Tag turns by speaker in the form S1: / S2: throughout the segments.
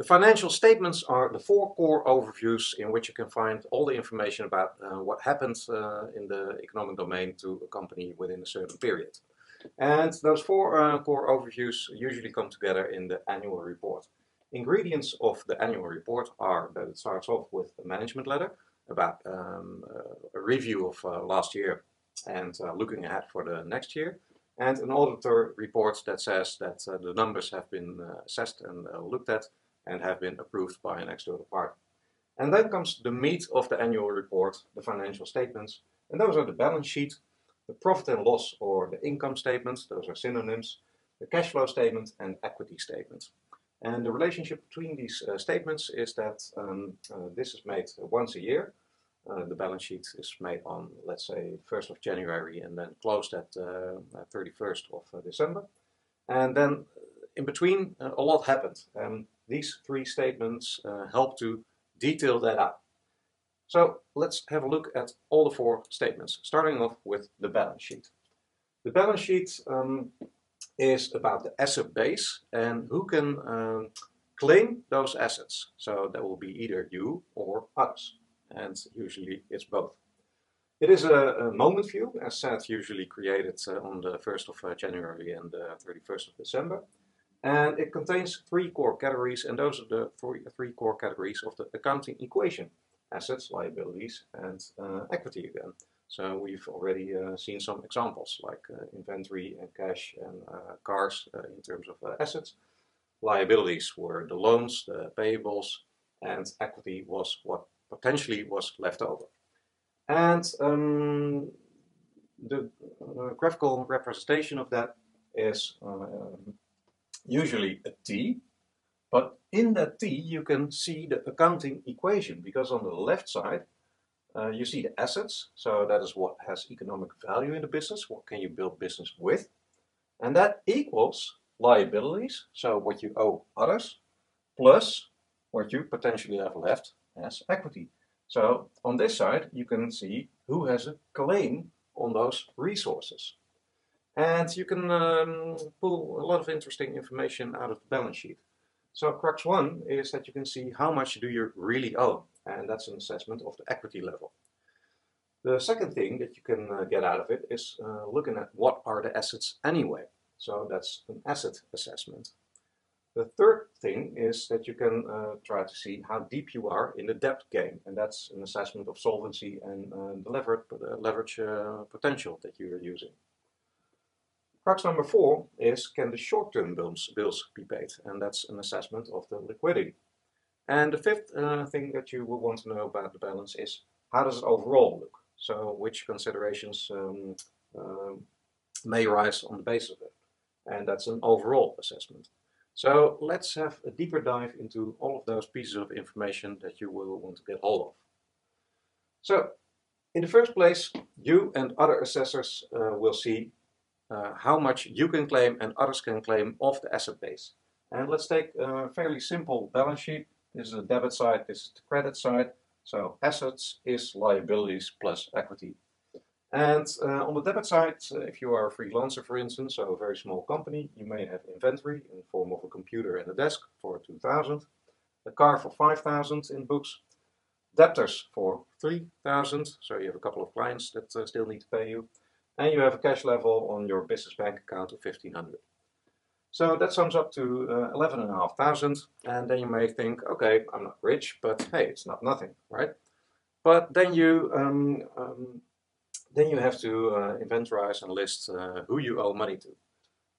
S1: The financial statements are the four core overviews in which you can find all the information about uh, what happened uh, in the economic domain to a company within a certain period. And those four uh, core overviews usually come together in the annual report. Ingredients of the annual report are that it starts off with a management letter about um, a review of uh, last year and uh, looking ahead for the next year and an auditor report that says that uh, the numbers have been assessed and looked at and have been approved by an external party. And then comes the meat of the annual report, the financial statements, and those are the balance sheet, the profit and loss or the income statements, those are synonyms, the cash flow statement and equity statement. And the relationship between these uh, statements is that um, uh, this is made once a year. Uh, the balance sheet is made on, let's say, 1st of January and then closed at 31st uh, of uh, December. And then in between, uh, a lot happened. Um, these three statements help to detail that out. So let's have a look at all the four statements, starting off with the balance sheet. The balance sheet um, is about the asset base and who can um, claim those assets. So that will be either you or us, and usually it's both. It is a, a moment view, as said, usually created uh, on the 1st of uh, January and the 31st of December. And it contains three core categories, and those are the three, core categories of the accounting equation. Assets, liabilities, and uh, equity again. So we've already uh, seen some examples like uh, inventory and cash and uh, cars uh, in terms of uh, assets. Liabilities were the loans, the payables, and equity was what potentially was left over. And um, the graphical representation of that is um, usually a T, but in that T you can see the accounting equation because on the left side uh, you see the assets, so that is what has economic value in the business, what can you build business with. And that equals liabilities, so what you owe others, plus what you potentially have left as equity. So on this side you can see who has a claim on those resources. And you can um, pull a lot of interesting information out of the balance sheet. So crux one is that you can see how much do you really owe and that's an assessment of the equity level. The second thing that you can uh, get out of it is uh, looking at what are the assets anyway. So that's an asset assessment. The third thing is that you can uh, try to see how deep you are in the debt game, and that's an assessment of solvency and uh, the leverage, leverage uh, potential that you are using. Crux number four is can the short-term bills, bills be paid, and that's an assessment of the liquidity. And the fifth uh, thing that you will want to know about the balance is how does it overall look? So which considerations um, uh, may rise on the basis of it? And that's an overall assessment. So let's have a deeper dive into all of those pieces of information that you will want to get hold of. So in the first place, you and other assessors uh, will see uh, how much you can claim and others can claim of the asset base. And let's take a fairly simple balance sheet this is the debit side, this is the credit side. So assets is liabilities plus equity. And uh, on the debit side, uh, if you are a freelancer, for instance, so a very small company, you may have inventory in the form of a computer and a desk for 2000, a car for 5000 in books, debtors for 3000, so you have a couple of clients that uh, still need to pay you, and you have a cash level on your business bank account of 1500. So that sums up to uh, 11,500 and then you may think, okay, I'm not rich, but hey, it's not nothing, right? But then you um, um, then you have to uh, inventorize and list uh, who you owe money to.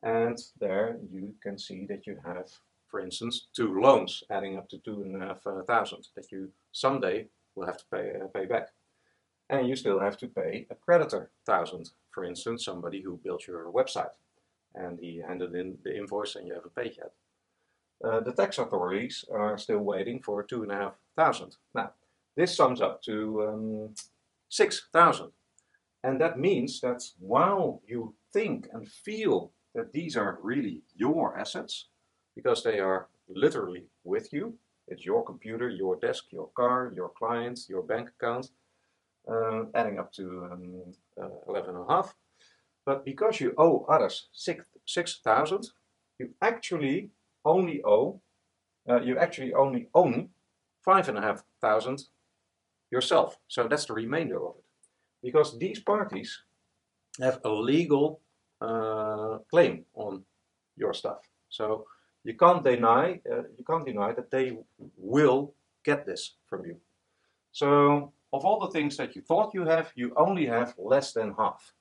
S1: And there you can see that you have, for instance, two loans adding up to two and a half uh, that you someday will have to pay, uh, pay back. And you still have to pay a creditor thousand, for instance, somebody who built your website and he handed in the invoice and you haven't paid yet. Uh, the tax authorities are still waiting for two and a half thousand. Now, this sums up to um, six thousand. And that means that while you think and feel that these are really your assets, because they are literally with you, it's your computer, your desk, your car, your clients, your bank account, uh, adding up to um, uh, 11 and a half, but because you owe others 6,000, you actually only owe uh, you actually only own five and a half thousand yourself. So that's the remainder of it. Because these parties have a legal uh, claim on your stuff. So you can't deny uh, you can't deny that they will get this from you. So of all the things that you thought you have, you only have less than half.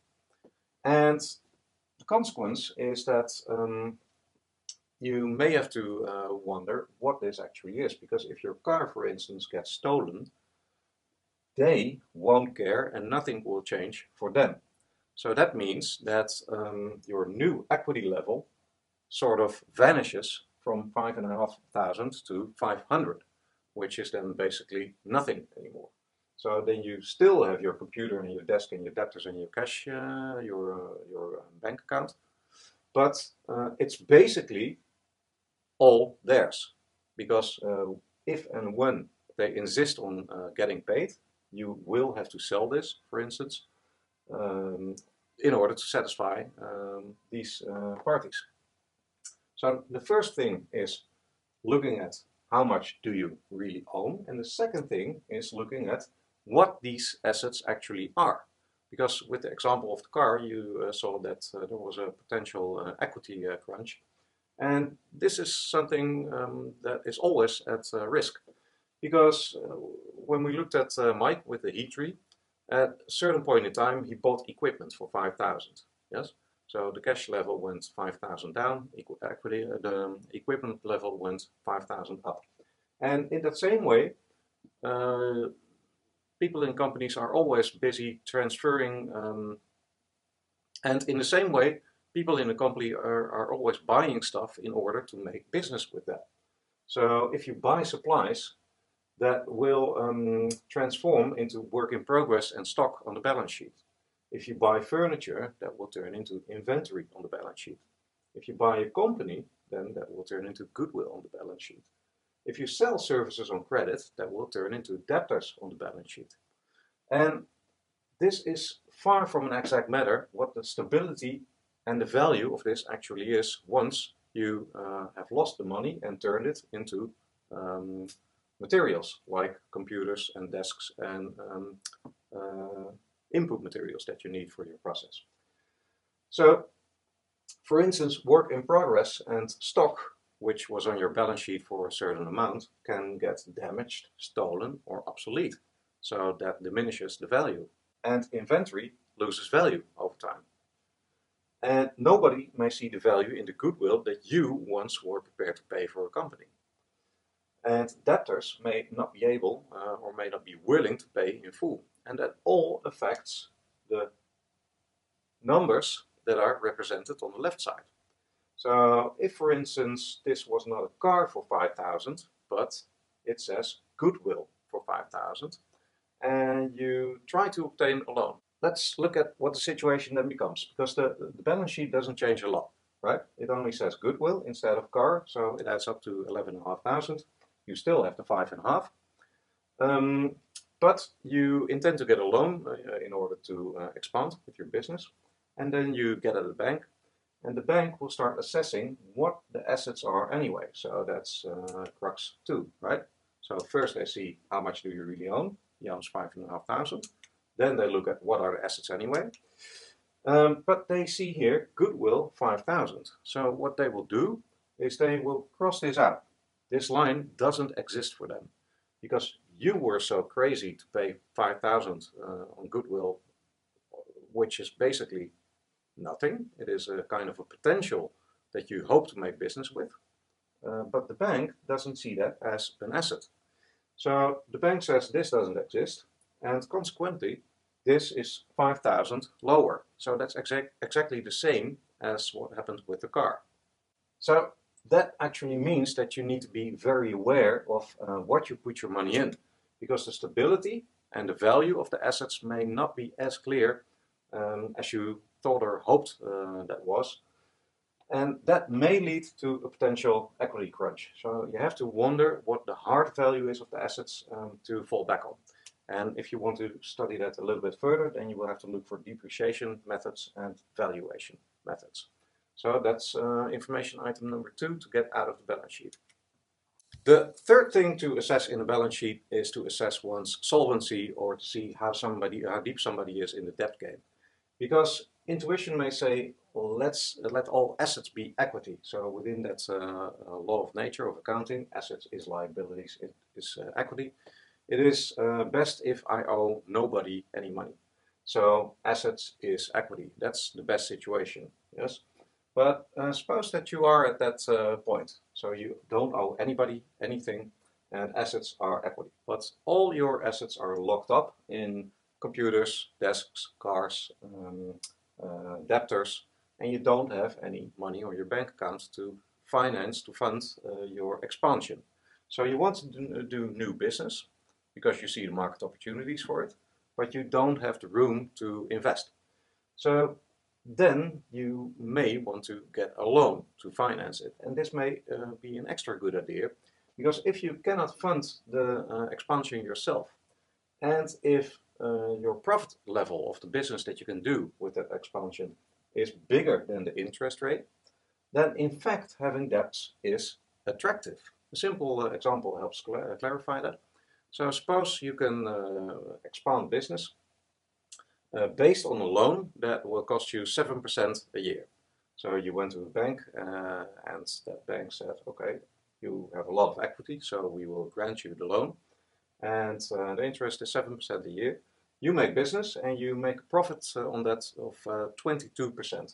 S1: And the consequence is that um, you may have to uh, wonder what this actually is, because if your car, for instance, gets stolen, they won't care and nothing will change for them. So that means that um, your new equity level sort of vanishes from 5,500 to 500, which is then basically nothing anymore. So then you still have your computer and your desk and your debtors and your cash, uh, your, uh, your uh, bank account, but uh, it's basically all theirs. Because uh, if and when they insist on uh, getting paid, you will have to sell this, for instance, um, in order to satisfy um, these parties. So the first thing is looking at how much do you really own, and the second thing is looking at what these assets actually are. Because with the example of the car, you uh, saw that uh, there was a potential uh, equity uh, crunch. And this is something um, that is always at uh, risk. Because when we looked at Mike with the heat tree, at a certain point in time, he bought equipment for 5,000. Yes? So the cash level went 5,000 down, equity, the um, equipment level went 5,000 up. And in that same way, uh, people in companies are always busy transferring, um, and in the same way, people in a company are, are always buying stuff in order to make business with that. So if you buy supplies, that will um, transform into work in progress and stock on the balance sheet. If you buy furniture, that will turn into inventory on the balance sheet. If you buy a company, then that will turn into goodwill on the balance sheet. If you sell services on credit, that will turn into debtors on the balance sheet. And this is far from an exact matter what the stability and the value of this actually is once you uh, have lost the money and turned it into um, materials like computers and desks and um, uh, input materials that you need for your process. So, for instance, work in progress and stock which was on your balance sheet for a certain amount can get damaged, stolen or obsolete. So that diminishes the value. And inventory loses value over time. And nobody may see the value in the goodwill that you once were prepared to pay for a company. And debtors may not be able uh, or may not be willing to pay in full. And that all affects the numbers that are represented on the left side. So if, for instance, this was not a car for 5,000, but it says goodwill for 5,000, and you try to obtain a loan. Let's look at what the situation then becomes, because the, the balance sheet doesn't change a lot, right? It only says goodwill instead of car, so it adds up to 11,500. You still have the 5.5. Um, but you intend to get a loan uh, in order to uh, expand with your business, and then you get at a bank and the bank will start assessing what the assets are anyway. So that's uh, crux two, right? So first they see how much do you really own. He owns five and a half thousand. Then they look at what are the assets anyway. Um, but they see here goodwill 5,000. So what they will do is they will cross this out. This line doesn't exist for them because you were so crazy to pay 5,000 uh, on goodwill, which is basically nothing. It is a kind of a potential that you hope to make business with. Uh, but the bank doesn't see that as an asset. So the bank says this doesn't exist, and consequently, this is 5,000 lower. So that's exact, exactly the same as what happened with the car. So that actually means that you need to be very aware of uh, what you put your money in, because the stability and the value of the assets may not be as clear um, as you thought or hoped uh, that was. And that may lead to a potential equity crunch. So you have to wonder what the hard value is of the assets um, to fall back on. And if you want to study that a little bit further, then you will have to look for depreciation methods and valuation methods. So that's uh, information item number two to get out of the balance sheet. The third thing to assess in a balance sheet is to assess one's solvency or to see how somebody, how deep somebody is in the debt game. Because intuition may say, let's let all assets be equity. So within that uh, law of nature of accounting, assets is liabilities, it is uh, equity. It is uh, best if I owe nobody any money. So assets is equity. That's the best situation. Yes. But uh, suppose that you are at that uh, point. So you don't owe anybody anything and assets are equity. But all your assets are locked up in computers, desks, cars, um, uh, debtors, and you don't have any money on your bank accounts to finance, to fund uh, your expansion. So you want to do, do new business because you see the market opportunities for it, but you don't have the room to invest. So then you may want to get a loan to finance it. And this may uh, be an extra good idea because if you cannot fund the uh, expansion yourself and if uh, your profit level of the business that you can do with that expansion is bigger than the interest rate, then in fact having debts is attractive. A simple uh, example helps cl clarify that. So suppose you can expand business uh, based on a loan that will cost you 7% a year. So you went to a bank uh, and that bank said, okay, you have a lot of equity, so we will grant you the loan. And uh, the interest is 7% a year. You make business and you make a profit uh, on that of 22%. Uh,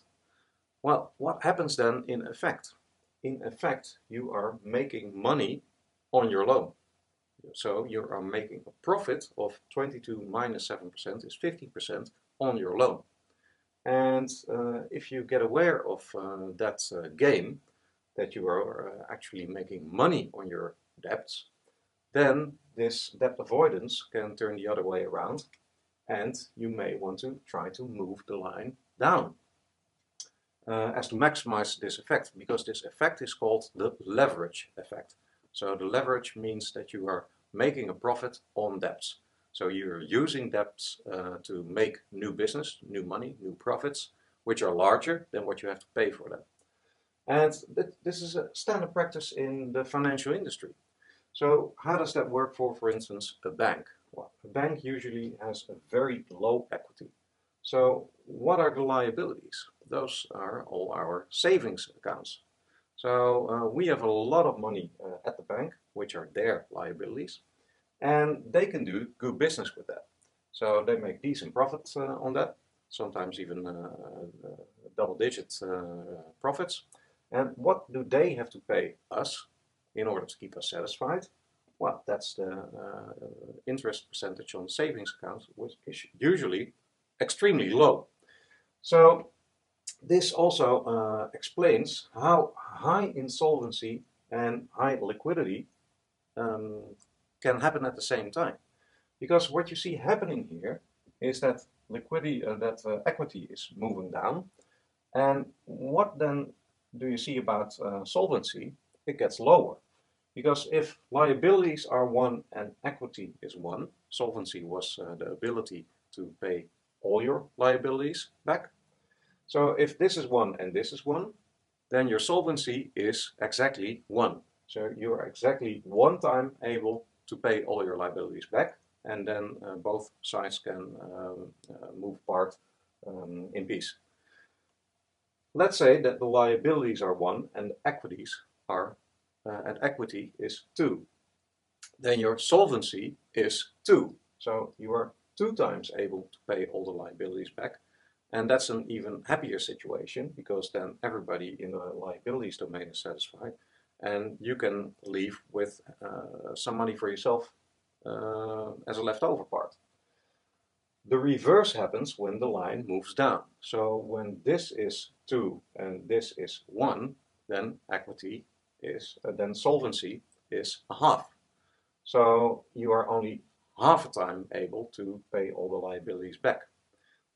S1: well, what happens then in effect? In effect, you are making money on your loan. So you are making a profit of 22 minus 7% is 15% on your loan. And uh, if you get aware of uh, that uh, game, that you are uh, actually making money on your debts, then this debt avoidance can turn the other way around and you may want to try to move the line down uh, as to maximize this effect because this effect is called the leverage effect. So the leverage means that you are making a profit on debts. So you're using debts uh, to make new business, new money, new profits, which are larger than what you have to pay for them. And this is a standard practice in the financial industry. So how does that work for, for instance, a bank? Well, a bank usually has a very low equity. So what are the liabilities? Those are all our savings accounts. So uh, we have a lot of money uh, at the bank, which are their liabilities, and they can do good business with that. So they make decent profits uh, on that, sometimes even uh, uh, double-digit uh, profits. And what do they have to pay us in order to keep us satisfied? Well, that's the interest percentage on savings accounts, which is usually extremely low. So this also uh, explains how high insolvency and high liquidity um, can happen at the same time. Because what you see happening here is that liquidity, uh, that uh, equity is moving down. And what then do you see about uh, solvency? It gets lower. Because if liabilities are one and equity is one, solvency was uh, the ability to pay all your liabilities back. So if this is 1 and this is 1, then your solvency is exactly 1. So you are exactly one time able to pay all your liabilities back and then uh, both sides can um, uh, move apart um, in peace. Let's say that the liabilities are 1 and the equities are uh, and equity is 2. Then your solvency is 2. So you are two times able to pay all the liabilities back and that's an even happier situation because then everybody in the liabilities domain is satisfied and you can leave with uh, some money for yourself uh, as a leftover part. The reverse happens when the line moves down. So when this is 2 and this is 1, then equity is, uh, then solvency is a half. So you are only half the time able to pay all the liabilities back.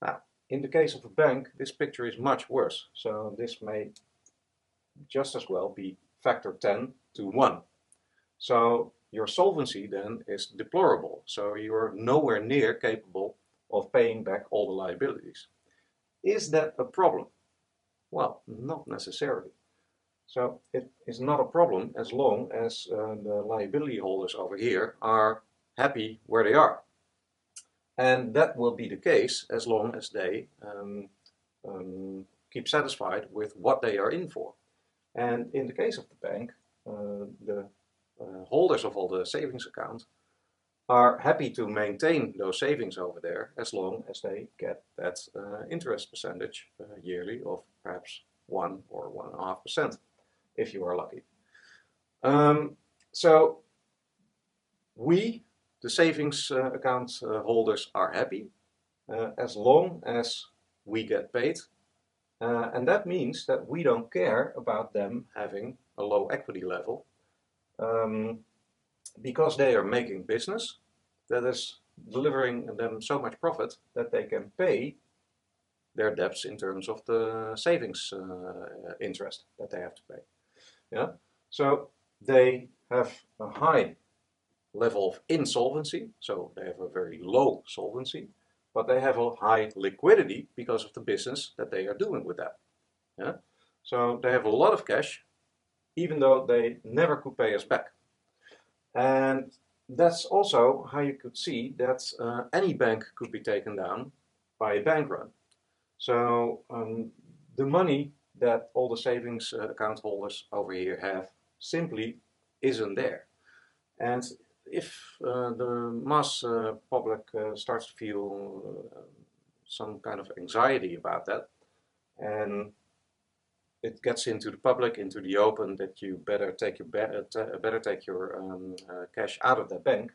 S1: Now, in the case of a bank, this picture is much worse. So this may just as well be factor 10 to 1. So your solvency then is deplorable. So you are nowhere near capable of paying back all the liabilities. Is that a problem? Well, not necessarily. So it is not a problem as long as uh, the liability holders over here are happy where they are. And that will be the case as long as they um, um, keep satisfied with what they are in for. And in the case of the bank, uh, the uh, holders of all the savings accounts are happy to maintain those savings over there as long as they get that uh, interest percentage uh, yearly of perhaps 1 or 1.5% if you are lucky. Um, so we, the savings uh, account uh, holders, are happy uh, as long as we get paid. Uh, and that means that we don't care about them having a low equity level um, because they are making business that is delivering them so much profit that they can pay their debts in terms of the savings uh, interest that they have to pay. Yeah, so they have a high level of insolvency, so they have a very low solvency, but they have a high liquidity because of the business that they are doing with that. Yeah, so they have a lot of cash, even though they never could pay us back. And that's also how you could see that uh, any bank could be taken down by a bank run. So um, the money that all the savings uh, account holders over here have simply isn't there. And if uh, the mass uh, public uh, starts to feel uh, some kind of anxiety about that, and it gets into the public, into the open, that you better take your be better take your um, cash out of the bank.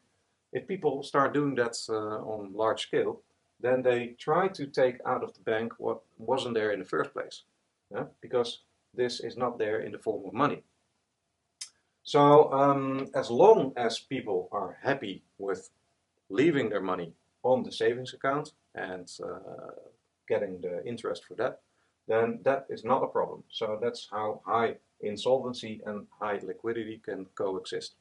S1: If people start doing that on large scale, then they try to take out of the bank what wasn't there in the first place yeah? because this is not there in the form of money. So um, as long as people are happy with leaving their money on the savings account and uh, getting the interest for that, then that is not a problem. So that's how high insolvency and high liquidity can coexist.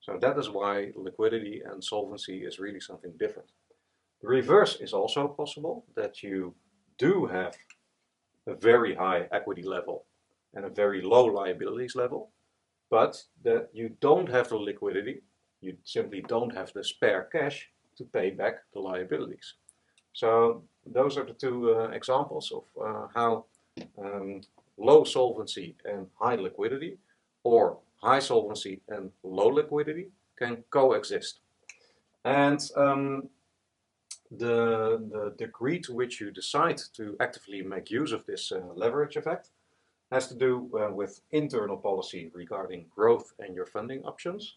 S1: So that is why liquidity and solvency is really something different. The reverse is also possible, that you do have a very high equity level and a very low liabilities level, but that you don't have the liquidity, you simply don't have the spare cash to pay back the liabilities. So those are the two uh, examples of uh, how um, low solvency and high liquidity or high solvency and low liquidity can coexist. And um, the, the degree to which you decide to actively make use of this uh, leverage effect has to do uh, with internal policy regarding growth and your funding options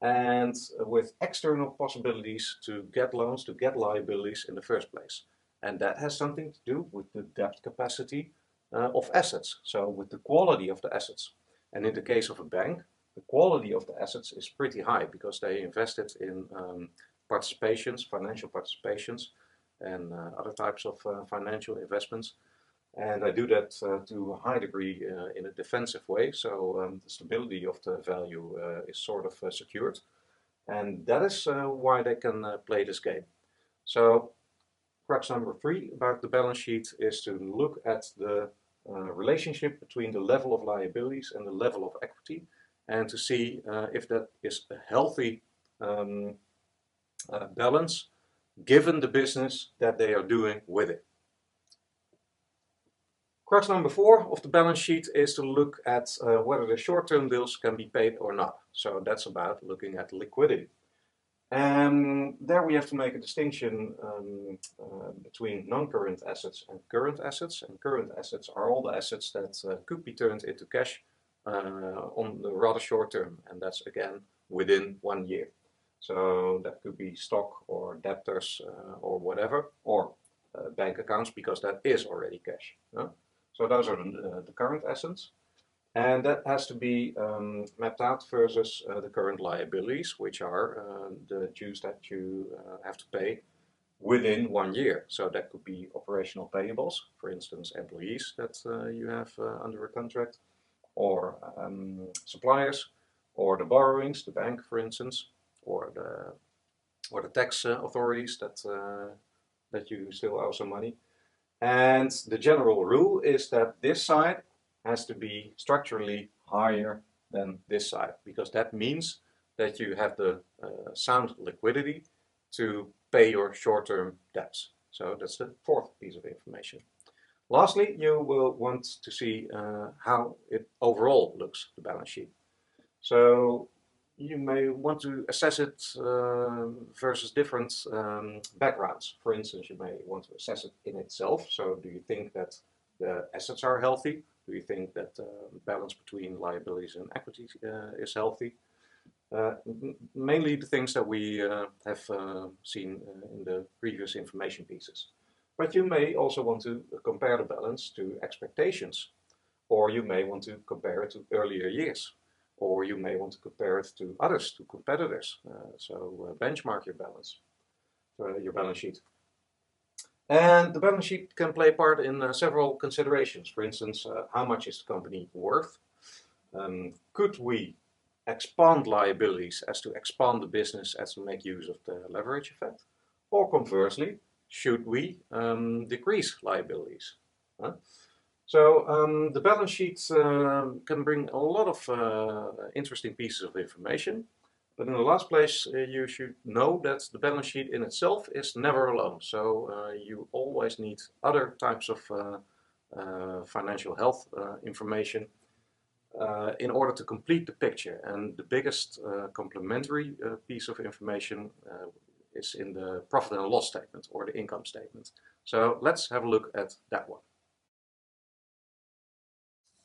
S1: and with external possibilities to get loans, to get liabilities in the first place. And that has something to do with the debt capacity uh, of assets, so with the quality of the assets. And in the case of a bank, the quality of the assets is pretty high because they invested in um, participations, financial participations, and uh, other types of uh, financial investments. And I do that uh, to a high degree in a defensive way, so um, the stability of the value is sort of secured. And that is why they can play this game. So crux number three about the balance sheet is to look at the uh, relationship between the level of liabilities and the level of equity and to see uh, if that is a healthy um, uh, balance given the business that they are doing with it. Crux number four of the balance sheet is to look at uh, whether the short-term bills can be paid or not. So that's about looking at liquidity. And there we have to make a distinction um, uh, between non-current assets and current assets. And current assets are all the assets that uh, could be turned into cash uh, on the rather short term. And that's again within one year. So that could be stock or debtors uh, or whatever, or uh, bank accounts because that is already cash. So those are the, uh, the, current assets. And that has to be um, mapped out versus uh, the current liabilities, which are uh, the dues that you uh, have to pay within one year. So that could be operational payables, for instance, employees that you have under a contract, or um, suppliers, or the borrowings, the bank, for instance, or the or the tax uh, authorities that uh, that you still owe some money. And the general rule is that this side has to be structurally higher than this side because that means that you have the uh, sound liquidity to pay your short-term debts. So that's the fourth piece of information. Lastly, you will want to see uh, how it overall looks, the balance sheet. So you may want to assess it uh, versus different um, backgrounds. For instance, you may want to assess it in itself. So do you think that the assets are healthy? Do you think that the uh, balance between liabilities and equities uh, is healthy? Uh, mainly the things that we uh, have uh, seen in the previous information pieces. But you may also want to compare the balance to expectations, or you may want to compare it to earlier years or you may want to compare it to others, to competitors. Uh, so uh, benchmark your balance, uh, your balance sheet. And the balance sheet can play a part in uh, several considerations. For instance, uh, how much is the company worth? Um, could we expand liabilities as to expand the business as to make use of the leverage effect? Or conversely, should we um, decrease liabilities? Huh? So um, the balance sheet uh, can bring a lot of uh, interesting pieces of information. But in the last place, uh, you should know that the balance sheet in itself is never alone. So uh, you always need other types of uh, uh, financial health information in order to complete the picture. And the biggest complementary piece of information is in the profit and loss statement or the income statement. So let's have a look at that one.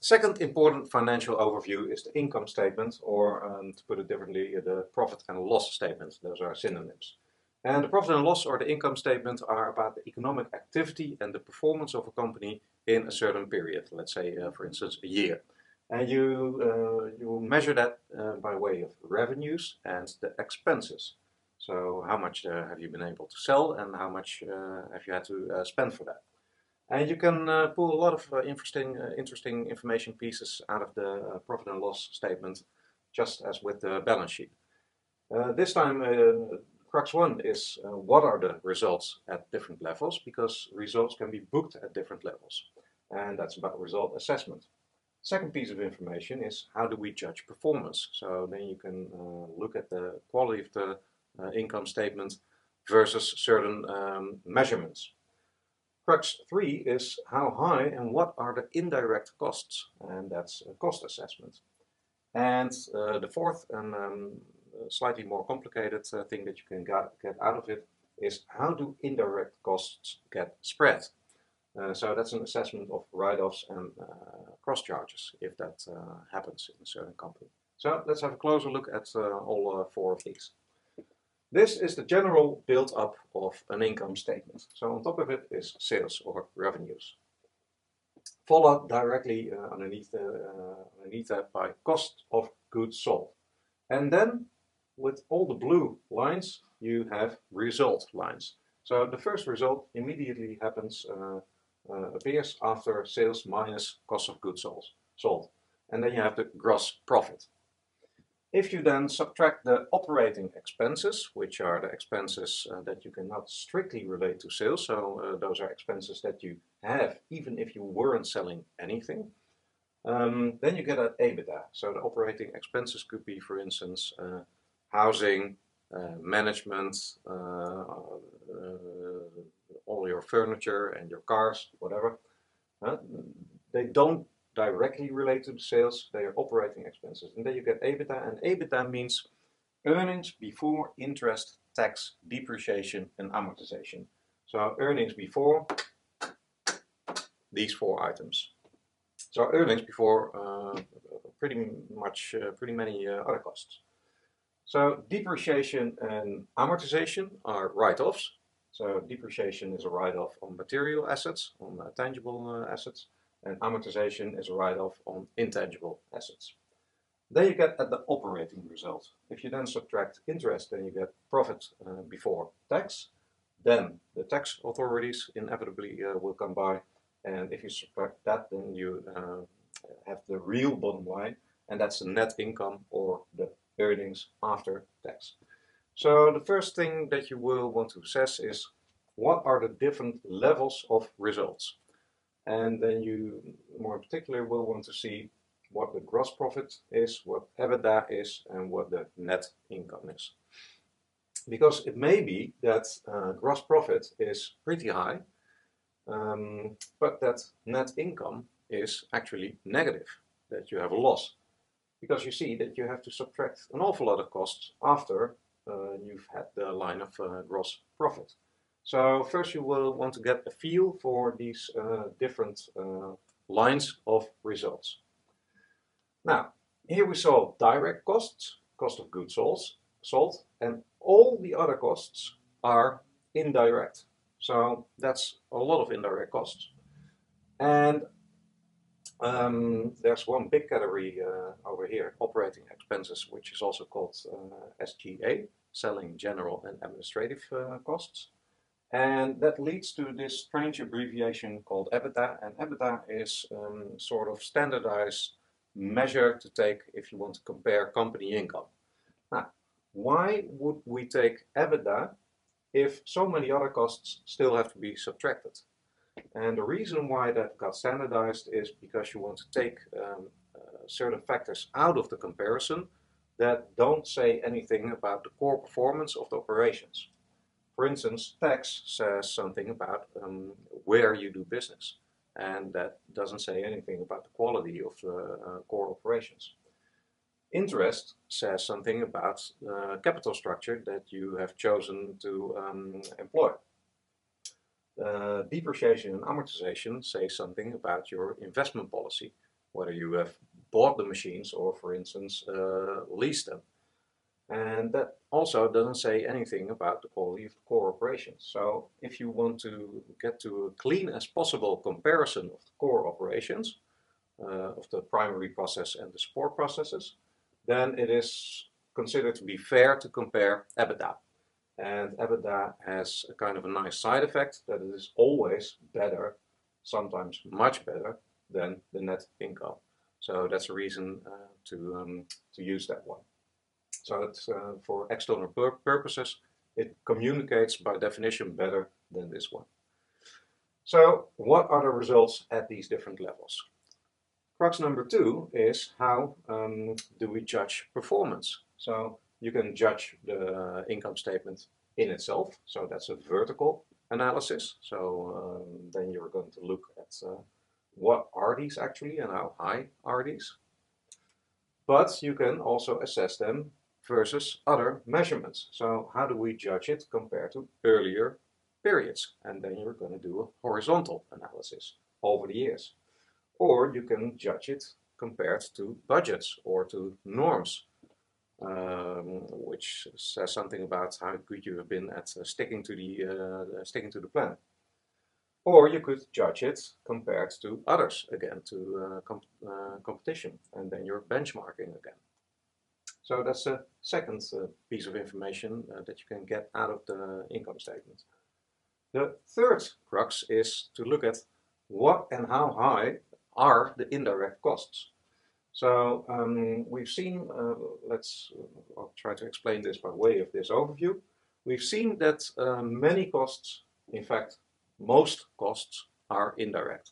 S1: Second important financial overview is the income statement, or um, to put it differently, the profit and loss statement. Those are synonyms. And the profit and loss or the income statement are about the economic activity and the performance of a company in a certain period, let's say, uh, for instance, a year. And you, uh, you measure that uh, by way of revenues and the expenses. So how much uh, have you been able to sell and how much uh, have you had to uh, spend for that? And you can uh, pull a lot of uh, interesting, uh, interesting information pieces out of the uh, profit and loss statement, just as with the balance sheet. Uh, this time, uh, crux one is what are the results at different levels, because results can be booked at different levels. And that's about result assessment. Second piece of information is how do we judge performance? So then you can look at the quality of the income statement versus certain um, measurements. Crux 3 is how high and what are the indirect costs, and that's a cost assessment. And uh, the fourth and um, slightly more complicated uh, thing that you can get out of it is how do indirect costs get spread? Uh, so that's an assessment of write-offs and uh, cross charges if that uh, happens in a certain company. So let's have a closer look at uh, all four of these. This is the general build-up of an income statement. So on top of it is sales or revenues. Followed directly uh, underneath, uh, underneath that by cost of goods sold. And then with all the blue lines, you have result lines. So the first result immediately happens, uh, uh, appears after sales minus cost of goods sold. sold. And then you have the gross profit. If you then subtract the operating expenses, which are the expenses uh, that you cannot strictly relate to sales, so uh, those are expenses that you have even if you weren't selling anything, um, then you get an EBITDA. So the operating expenses could be, for instance, uh, housing, uh, management, uh, uh, all your furniture and your cars, whatever. they don't directly related to sales, they are operating expenses. And then you get EBITDA, and EBITDA means earnings before interest, tax, depreciation, and amortization. So earnings before these four items. So earnings before uh, pretty much, uh, pretty many uh, other costs. So depreciation and amortization are write-offs. So depreciation is a write-off on material assets, on uh, tangible uh, assets and amortization is a write-off on intangible assets. Then you get at the operating result. If you then subtract interest, then you get profit uh, before tax. Then the tax authorities inevitably uh, will come by, and if you subtract that, then you uh, have the real bottom line, and that's the net income or the earnings after tax. So the first thing that you will want to assess is what are the different levels of results. And then you, more in particular, will want to see what the gross profit is, what EBITDA is, and what the net income is. Because it may be that uh, gross profit is pretty high, um, but that net income is actually negative, that you have a loss. Because you see that you have to subtract an awful lot of costs after uh, you've had the line of uh, gross profit. So first you will want to get a feel for these uh, different uh, lines of results. Now, here we saw direct costs, cost of goods sold, sold, and all the other costs are indirect. So that's a lot of indirect costs. And um, there's one big category uh, over here, operating expenses, which is also called uh, SGA, Selling General and Administrative uh, Costs. And that leads to this strange abbreviation called EBITDA. And EBITDA is um, sort of standardized measure to take if you want to compare company income. Now, why would we take EBITDA if so many other costs still have to be subtracted? And the reason why that got standardized is because you want to take um, uh, certain factors out of the comparison that don't say anything about the core performance of the operations. For instance, tax says something about um, where you do business, and that doesn't say anything about the quality of the uh, core operations. Interest says something about the capital structure that you have chosen to um, employ. Uh, depreciation and amortization say something about your investment policy, whether you have bought the machines or, for instance, uh, leased them. And that also doesn't say anything about the quality of the core operations. So if you want to get to a clean as possible comparison of the core operations, uh, of the primary process and the support processes, then it is considered to be fair to compare EBITDA. And EBITDA has a kind of a nice side effect that it is always better, sometimes much better, than the net income. So that's a reason uh, to, um, to use that one. So it's uh, for external pur purposes, it communicates by definition better than this one. So what are the results at these different levels? Crux number two is how um, do we judge performance? So you can judge the income statement in itself. So that's a vertical analysis. So um, then you're going to look at uh, what are these actually and how high are these. But you can also assess them versus other measurements. So how do we judge it compared to earlier periods? And then you're going to do a horizontal analysis over the years. Or you can judge it compared to budgets or to norms um, which says something about how good you have been at uh, sticking to the uh, sticking to the plan. Or you could judge it compared to others again, to uh, comp uh, competition, and then you're benchmarking again. So that's the second uh, piece of information uh, that you can get out of the income statement. The third crux is to look at what and how high are the indirect costs. So um, we've seen, uh, let's uh, I'll try to explain this by way of this overview. We've seen that uh, many costs, in fact, most costs are indirect.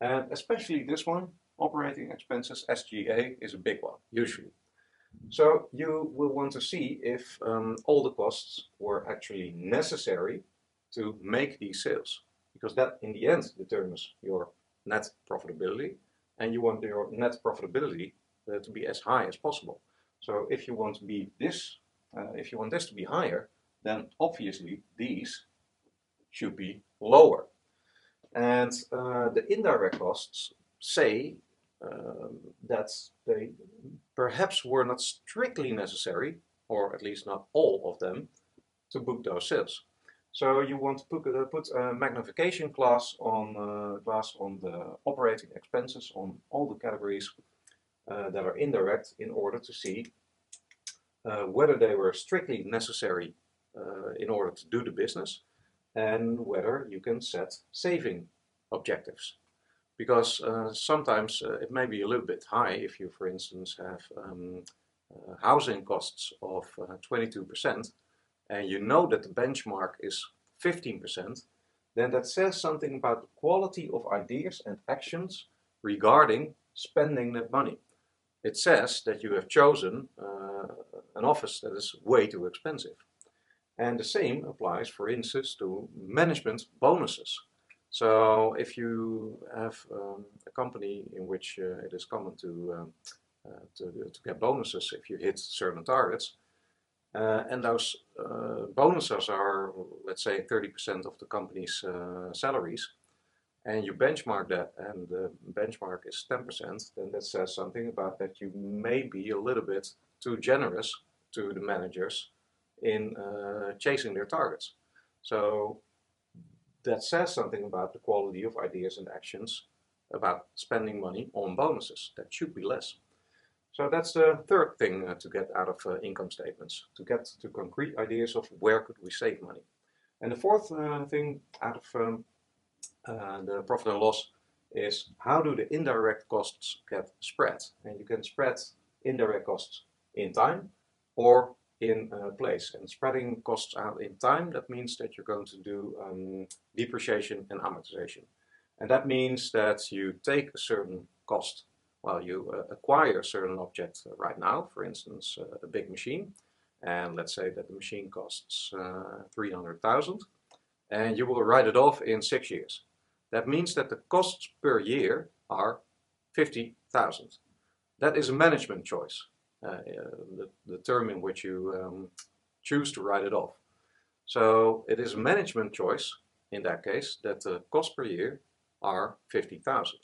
S1: And especially this one, operating expenses, SGA, is a big one, usually. So you will want to see if um, all the costs were actually necessary to make these sales. Because that, in the end, determines your net profitability and you want your net profitability uh, to be as high as possible. So if you want to be this, uh, if you want this to be higher, then obviously these should be lower. And uh, the indirect costs say um, that they perhaps were not strictly necessary, or at least not all of them, to book those sales. So you want to put, uh, put a magnification glass on, uh, glass on the operating expenses on all the categories uh, that are indirect in order to see uh, whether they were strictly necessary uh, in order to do the business and whether you can set saving objectives. Because uh, sometimes it may be a little bit high if you, for instance, have um, housing costs of 22% and you know that the benchmark is 15%, then that says something about the quality of ideas and actions regarding spending that money. It says that you have chosen uh, an office that is way too expensive. And the same applies, for instance, to management bonuses. So if you have um, a company in which uh, it is common to, um, uh, to, to, get bonuses if you hit certain targets, uh, and those uh, bonuses are, let's say, 30% of the company's uh, salaries, and you benchmark that, and the benchmark is 10%, then that says something about that you may be a little bit too generous to the managers in uh, chasing their targets. So that says something about the quality of ideas and actions about spending money on bonuses. That should be less. So that's the third thing uh, to get out of uh, income statements, to get to concrete ideas of where could we save money. And the fourth uh, thing out of um, uh, the profit and loss is how do the indirect costs get spread? And you can spread indirect costs in time or in uh, place. And spreading costs out in time, that means that you're going to do um, depreciation and amortization. And that means that you take a certain cost well, you uh, acquire a certain object uh, right now, for instance, uh, a big machine, and let's say that the machine costs 300,000, and you will write it off in six years. That means that the costs per year are 50,000. That is a management choice, uh, the, the, term in which you um, choose to write it off. So it is a management choice, in that case, that the cost per year are 50,000.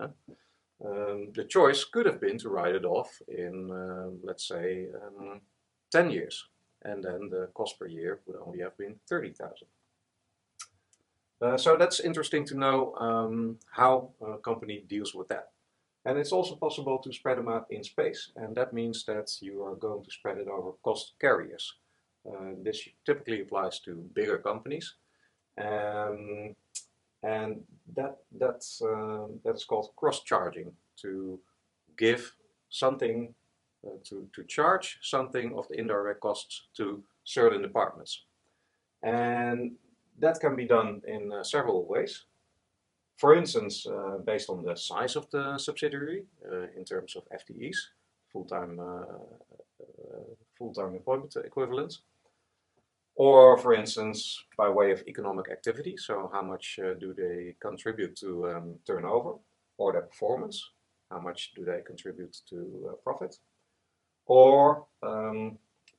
S1: Uh, um, the choice could have been to write it off in, uh, let's say, um, 10 years, and then the cost per year would only have been 30,000. Uh, so that's interesting to know um, how a company deals with that. And it's also possible to spread them out in space, and that means that you are going to spread it over cost carriers. Uh, this typically applies to bigger companies. Um, and that that's uh, that's called cross charging to give something uh, to to charge something of the indirect costs to certain departments, and that can be done in uh, several ways. For instance, uh, based on the size of the subsidiary uh, in terms of FTEs, full-time uh, full-time employment equivalents or, for instance, by way of economic activity, so how much do they contribute to um, turnover or their performance? How much do they contribute to profit? Or um,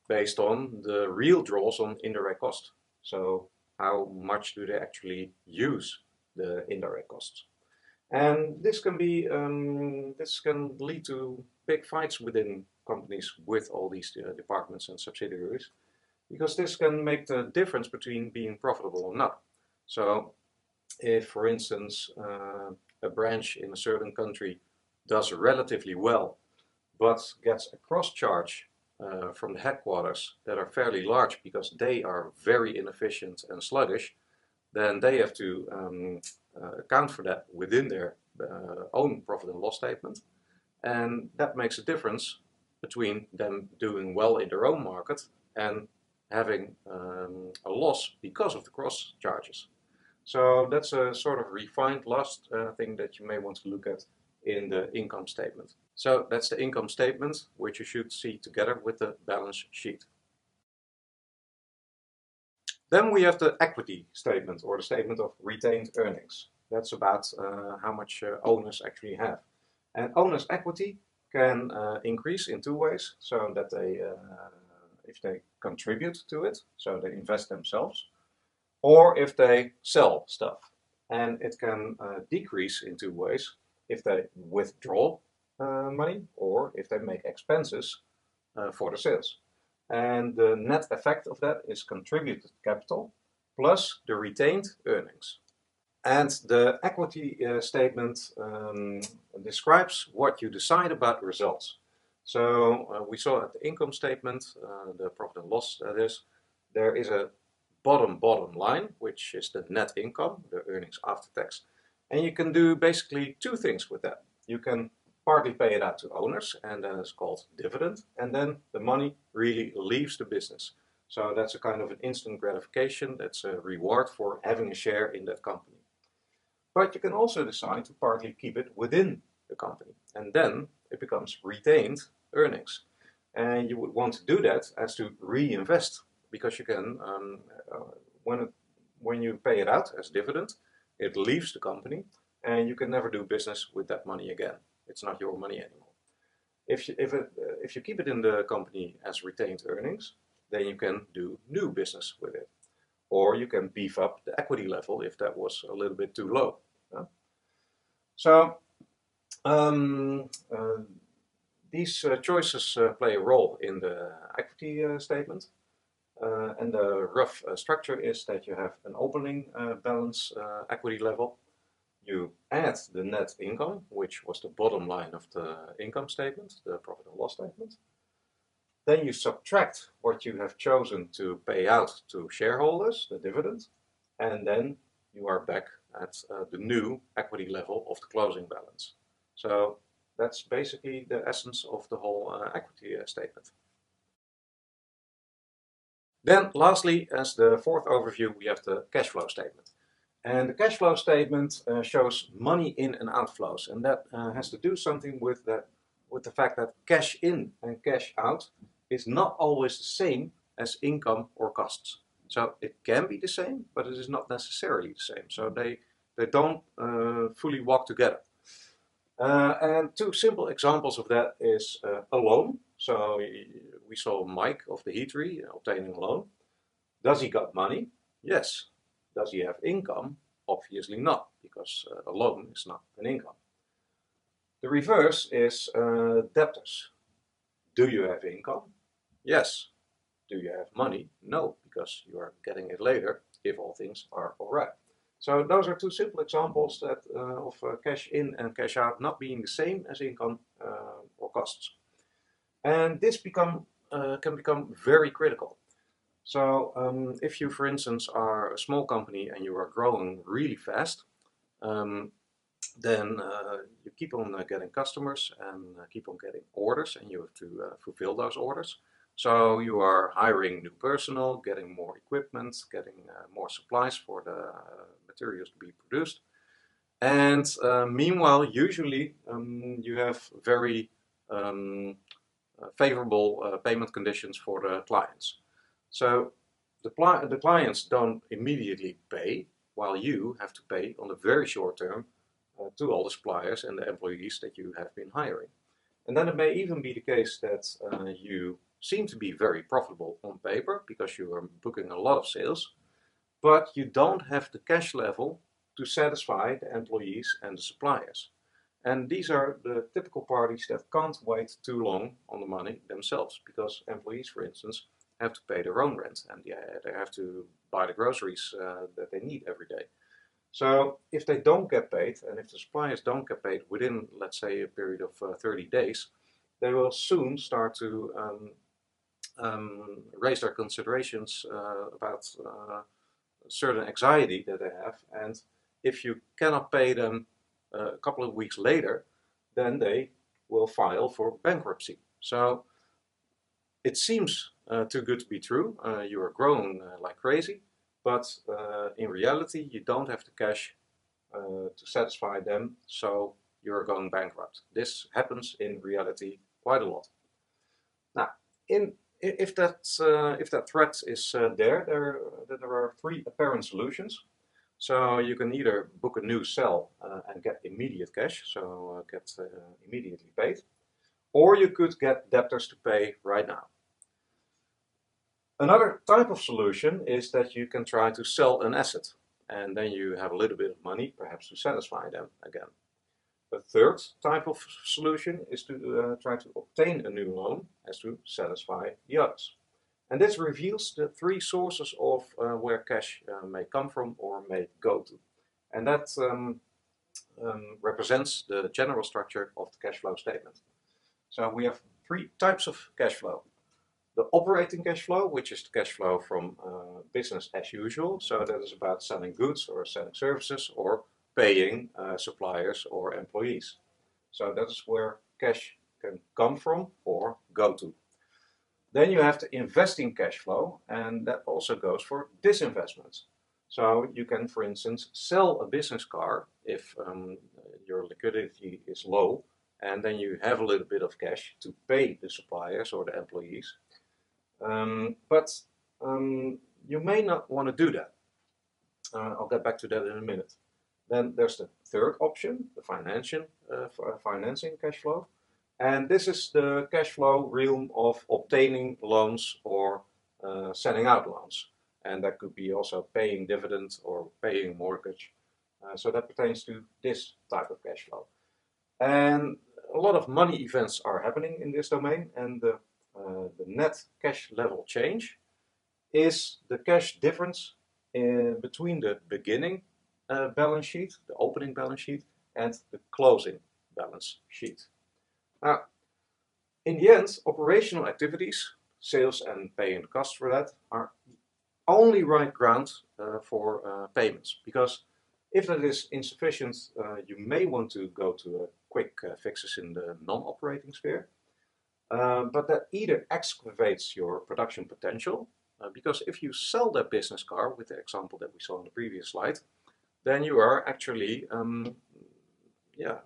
S1: based on the real draws on indirect cost. So how much do they actually use the indirect costs? And this can be um, this can lead to big fights within companies with all these uh, departments and subsidiaries because this can make the difference between being profitable or not. So if, for instance, uh, a branch in a certain country does relatively well, but gets a cross charge uh, from the headquarters that are fairly large because they are very inefficient and sluggish, then they have to um, uh, account for that within their uh, own profit and loss statement. And that makes a difference between them doing well in their own market and having um, a loss because of the cross charges. So that's a sort of refined last uh, thing that you may want to look at in the income statement. So that's the income statement, which you should see together with the balance sheet. Then we have the equity statement or the statement of retained earnings. That's about uh, how much uh, owners actually have. And owners' equity can uh, increase in two ways, so that they uh, if they contribute to it, so they invest themselves, or if they sell stuff. And it can uh, decrease in two ways if they withdraw uh, money or if they make expenses for the sales. And the net effect of that is contributed capital plus the retained earnings. And the equity uh, statement um, describes what you decide about results. So uh, we saw at the income statement, uh, the profit and loss that is, there is a bottom bottom line, which is the net income, the earnings after tax. And you can do basically two things with that. You can partly pay it out to owners, and then it's called dividend, and then the money really leaves the business. So that's a kind of an instant gratification. That's a reward for having a share in that company. But you can also decide to partly keep it within the company. And then it becomes retained earnings. And you would want to do that as to reinvest because you can, um, uh, when, it, when you pay it out as dividend, it leaves the company and you can never do business with that money again. It's not your money anymore. If you, if, it, uh, if you keep it in the company as retained earnings, then you can do new business with it. Or you can beef up the equity level if that was a little bit too low. Yeah? So um, uh, these uh, choices uh, play a role in the equity uh, statement. Uh, and the rough structure is that you have an opening balance equity level. You add the net income, which was the bottom line of the income statement, the profit and loss statement. Then you subtract what you have chosen to pay out to shareholders, the dividend, and then you are back at uh, the new equity level of the closing balance. So that's basically the essence of the whole uh, equity uh, statement. Then lastly, as the fourth overview, we have the cash flow statement. And the cash flow statement uh, shows money in and outflows. And that uh, has to do something with, that, with the fact that cash in and cash out is not always the same as income or costs. So it can be the same, but it is not necessarily the same. So they, they don't uh, fully walk together. Uh, and two simple examples of that is uh, a loan. So we saw Mike of the Heatery obtaining a loan. Does he got money? Yes. Does he have income? Obviously not, because uh, a loan is not an income. The reverse is uh, debtors. Do you have income? Yes. Do you have money? No, because you are getting it later if all things are alright. So those are two simple examples that, uh, of uh, cash in and cash out not being the same as income uh, or costs. And this become, uh, can become very critical. So um, if you, for instance, are a small company and you are growing really fast, um, then uh, you keep on uh, getting customers and keep on getting orders and you have to fulfill those orders. So you are hiring new personnel, getting more equipment, getting uh, more supplies for the uh, materials to be produced. And uh, meanwhile, usually um, you have very um, uh, favorable uh, payment conditions for the clients. So the, the clients don't immediately pay, while you have to pay on the very short term uh, to all the suppliers and the employees that you have been hiring. And then it may even be the case that you seem to be very profitable on paper because you are booking a lot of sales, but you don't have the cash level to satisfy the employees and the suppliers. And these are the typical parties that can't wait too long on the money themselves because employees, for instance, have to pay their own rent and yeah, they have to buy the groceries uh, that they need every day. So if they don't get paid and if the suppliers don't get paid within, let's say, a period of uh, 30 days, they will soon start to um, um, raise their considerations uh, about uh, certain anxiety that they have. And if you cannot pay them uh, a couple of weeks later, then they will file for bankruptcy. So it seems uh, too good to be true. Uh, you are growing uh, like crazy, but in reality, you don't have the cash to satisfy them, so you're going bankrupt. This happens in reality quite a lot. Now, in if that uh, if that threat is uh, there, there then there are three apparent solutions. So you can either book a new sell uh, and get immediate cash, so get immediately paid, or you could get debtors to pay right now. Another type of solution is that you can try to sell an asset, and then you have a little bit of money, perhaps to satisfy them again. A third type of solution is to uh, try to obtain a new loan as to satisfy the others. And this reveals the three sources of uh, where cash uh, may come from or may go to. And that um, um, represents the general structure of the cash flow statement. So we have three types of cash flow. The operating cash flow, which is the cash flow from uh, business as usual. So that is about selling goods or selling services or paying uh, suppliers or employees. So that is where cash can come from or go to. Then you have the investing cash flow, and that also goes for disinvestments. So you can, for instance, sell a business car if um, your liquidity is low, and then you have a little bit of cash to pay the suppliers or the employees. Um, but um, you may not want to do that. Uh, I'll get back to that in a minute. Then there's the third option, the financial, uh, financing cash flow. And this is the cash flow realm of obtaining loans or uh, sending out loans. And that could be also paying dividends or paying mortgage. Uh, so that pertains to this type of cash flow. And a lot of money events are happening in this domain, and the, the net cash level change is the cash difference in between the beginning uh, balance sheet, the opening balance sheet, and the closing balance sheet. Now, in the end, operational activities, sales and paying the cost for that, are only right ground uh, for uh, payments. Because if that is insufficient, uh, you may want to go to quick uh, fixes in the non-operating sphere. Uh, but that either excavates your production potential, because if you sell that business car, with the example that we saw in the previous slide, then you are actually um, yeah,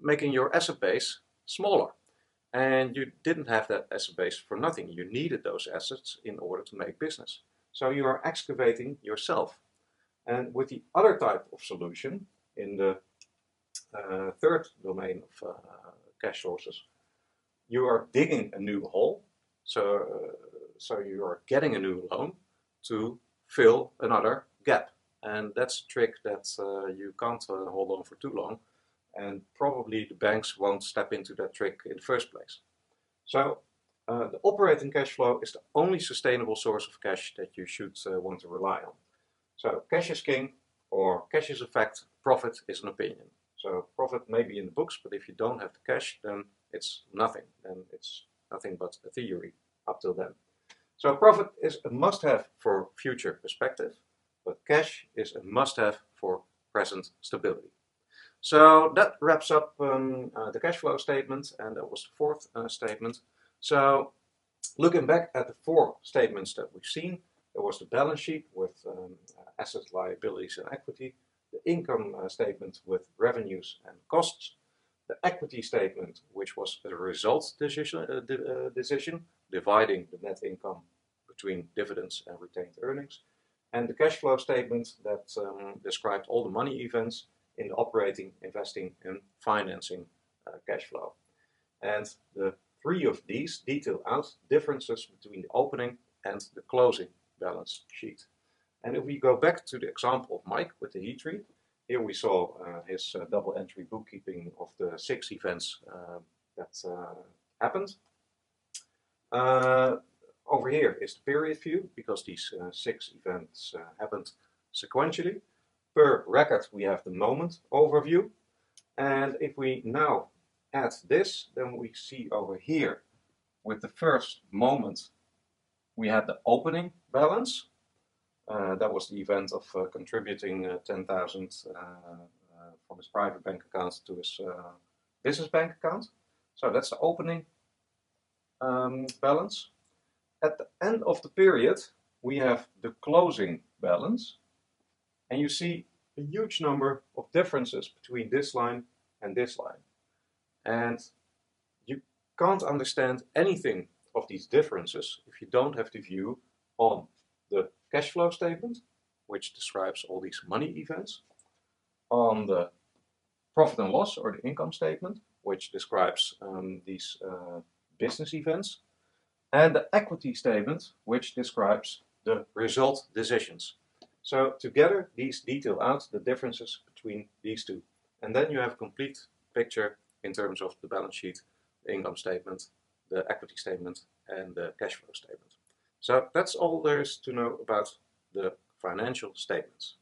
S1: making your asset base smaller. And you didn't have that asset base for nothing. You needed those assets in order to make business. So you are excavating yourself. And with the other type of solution, in the uh, third domain of uh, cash sources, you are digging a new hole. So, uh, so you are getting a new loan to fill another gap. And that's a trick that uh, you can't uh, hold on for too long and probably the banks won't step into that trick in the first place. So uh, the operating cash flow is the only sustainable source of cash that you should uh, want to rely on. So cash is king or cash is a fact, profit is an opinion. So profit may be in the books, but if you don't have the cash, then it's nothing. Then it's nothing but a theory up till then. So profit is a must-have for future perspective, but cash is a must-have for present stability. So that wraps up um, uh, the cash flow statement, and that was the fourth uh, statement. So looking back at the four statements that we've seen, there was the balance sheet with um, assets, liabilities, and equity, the income uh, statement with revenues and costs, the equity statement, which was a result decision, uh, uh, decision dividing the net income between dividends and retained earnings, and the cash flow statement that um, described all the money events in the operating, investing, and financing uh, cash flow. And the three of these detail out differences between the opening and the closing balance sheet. And if we go back to the example of Mike with the heat treat, here we saw uh, his uh, double entry bookkeeping of the six events uh, that happened. Over here is the period view because these six events happened sequentially. Per record we have the moment overview. And if we now add this, then we see over here with the first moment we had the opening balance. Uh, that was the event of uh, contributing uh, 10,000 uh, uh, from his private bank account to his business bank account. So that's the opening um, balance. At the end of the period, we have the closing balance. And you see a huge number of differences between this line and this line. And you can't understand anything of these differences if you don't have the view on the cash flow statement, which describes all these money events, on the profit and loss or the income statement, which describes um, these uh, business events, and the equity statement, which describes the result decisions. So together these detail out the differences between these two. And then you have a complete picture in terms of the balance sheet, the income statement, the equity statement and the cash flow statement. So that's all there is to know about the financial statements.